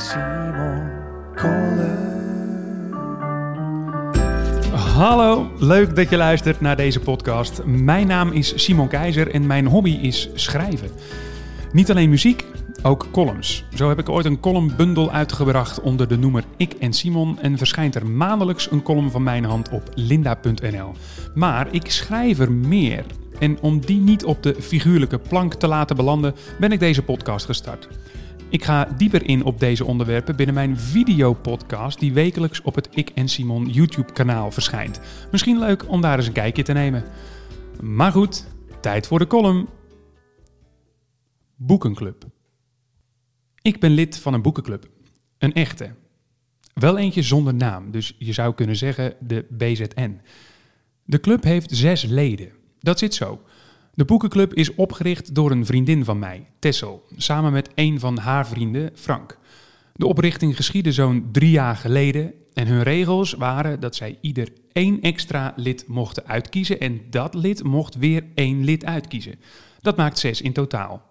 Simon. Hallo, leuk dat je luistert naar deze podcast. Mijn naam is Simon Keizer en mijn hobby is schrijven. Niet alleen muziek, ook columns. Zo heb ik ooit een columnbundel uitgebracht onder de noemer Ik en Simon en verschijnt er maandelijks een column van mijn hand op linda.nl. Maar ik schrijf er meer. En om die niet op de figuurlijke plank te laten belanden, ben ik deze podcast gestart. Ik ga dieper in op deze onderwerpen binnen mijn videopodcast die wekelijks op het Ik en Simon YouTube kanaal verschijnt. Misschien leuk om daar eens een kijkje te nemen. Maar goed, tijd voor de column. Boekenclub. Ik ben lid van een boekenclub. Een echte. Wel eentje zonder naam, dus je zou kunnen zeggen de BZN. De club heeft zes leden. Dat zit zo. De boekenclub is opgericht door een vriendin van mij, Tessel, samen met een van haar vrienden, Frank. De oprichting geschiedde zo'n drie jaar geleden en hun regels waren dat zij ieder één extra lid mochten uitkiezen en dat lid mocht weer één lid uitkiezen. Dat maakt zes in totaal.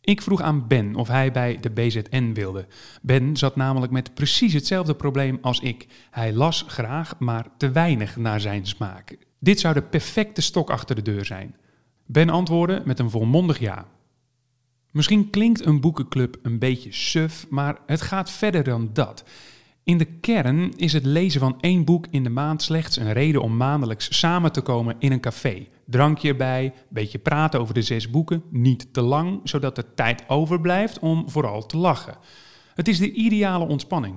Ik vroeg aan Ben of hij bij de BZN wilde. Ben zat namelijk met precies hetzelfde probleem als ik. Hij las graag, maar te weinig naar zijn smaak. Dit zou de perfecte stok achter de deur zijn. Ben antwoordde met een volmondig ja. Misschien klinkt een boekenclub een beetje suf, maar het gaat verder dan dat. In de kern is het lezen van één boek in de maand slechts een reden om maandelijks samen te komen in een café. Drankje erbij, beetje praten over de zes boeken, niet te lang, zodat er tijd overblijft om vooral te lachen. Het is de ideale ontspanning.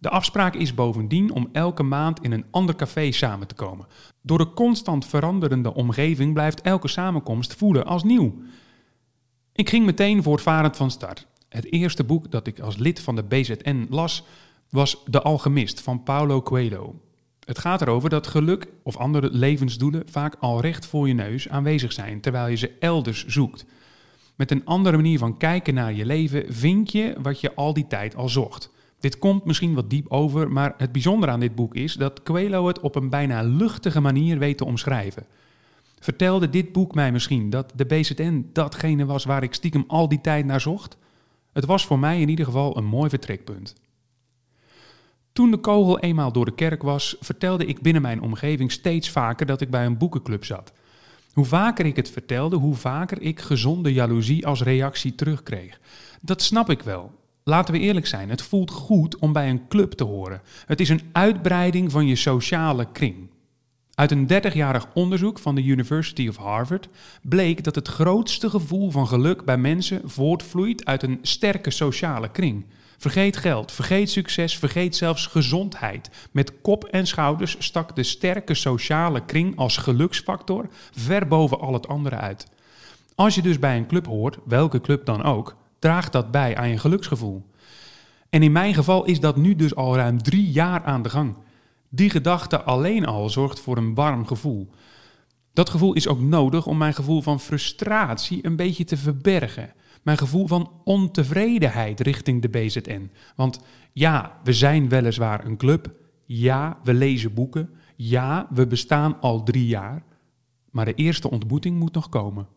De afspraak is bovendien om elke maand in een ander café samen te komen. Door de constant veranderende omgeving blijft elke samenkomst voelen als nieuw. Ik ging meteen voortvarend van start. Het eerste boek dat ik als lid van de BZN las was De Alchemist van Paulo Coelho. Het gaat erover dat geluk of andere levensdoelen vaak al recht voor je neus aanwezig zijn, terwijl je ze elders zoekt. Met een andere manier van kijken naar je leven vind je wat je al die tijd al zocht. Dit komt misschien wat diep over, maar het bijzondere aan dit boek is dat Coelho het op een bijna luchtige manier weet te omschrijven. Vertelde dit boek mij misschien dat de BZN datgene was waar ik stiekem al die tijd naar zocht? Het was voor mij in ieder geval een mooi vertrekpunt. Toen de kogel eenmaal door de kerk was, vertelde ik binnen mijn omgeving steeds vaker dat ik bij een boekenclub zat. Hoe vaker ik het vertelde, hoe vaker ik gezonde jaloezie als reactie terugkreeg. Dat snap ik wel. Laten we eerlijk zijn, het voelt goed om bij een club te horen. Het is een uitbreiding van je sociale kring. Uit een 30-jarig onderzoek van de University of Harvard bleek dat het grootste gevoel van geluk bij mensen voortvloeit uit een sterke sociale kring. Vergeet geld, vergeet succes, vergeet zelfs gezondheid. Met kop en schouders stak de sterke sociale kring als geluksfactor ver boven al het andere uit. Als je dus bij een club hoort, welke club dan ook, draagt dat bij aan je geluksgevoel. En in mijn geval is dat nu dus al ruim drie jaar aan de gang. Die gedachte alleen al zorgt voor een warm gevoel. Dat gevoel is ook nodig om mijn gevoel van frustratie een beetje te verbergen. Mijn gevoel van ontevredenheid richting de BZN. Want ja, we zijn weliswaar een club. Ja, we lezen boeken. Ja, we bestaan al drie jaar. Maar de eerste ontmoeting moet nog komen.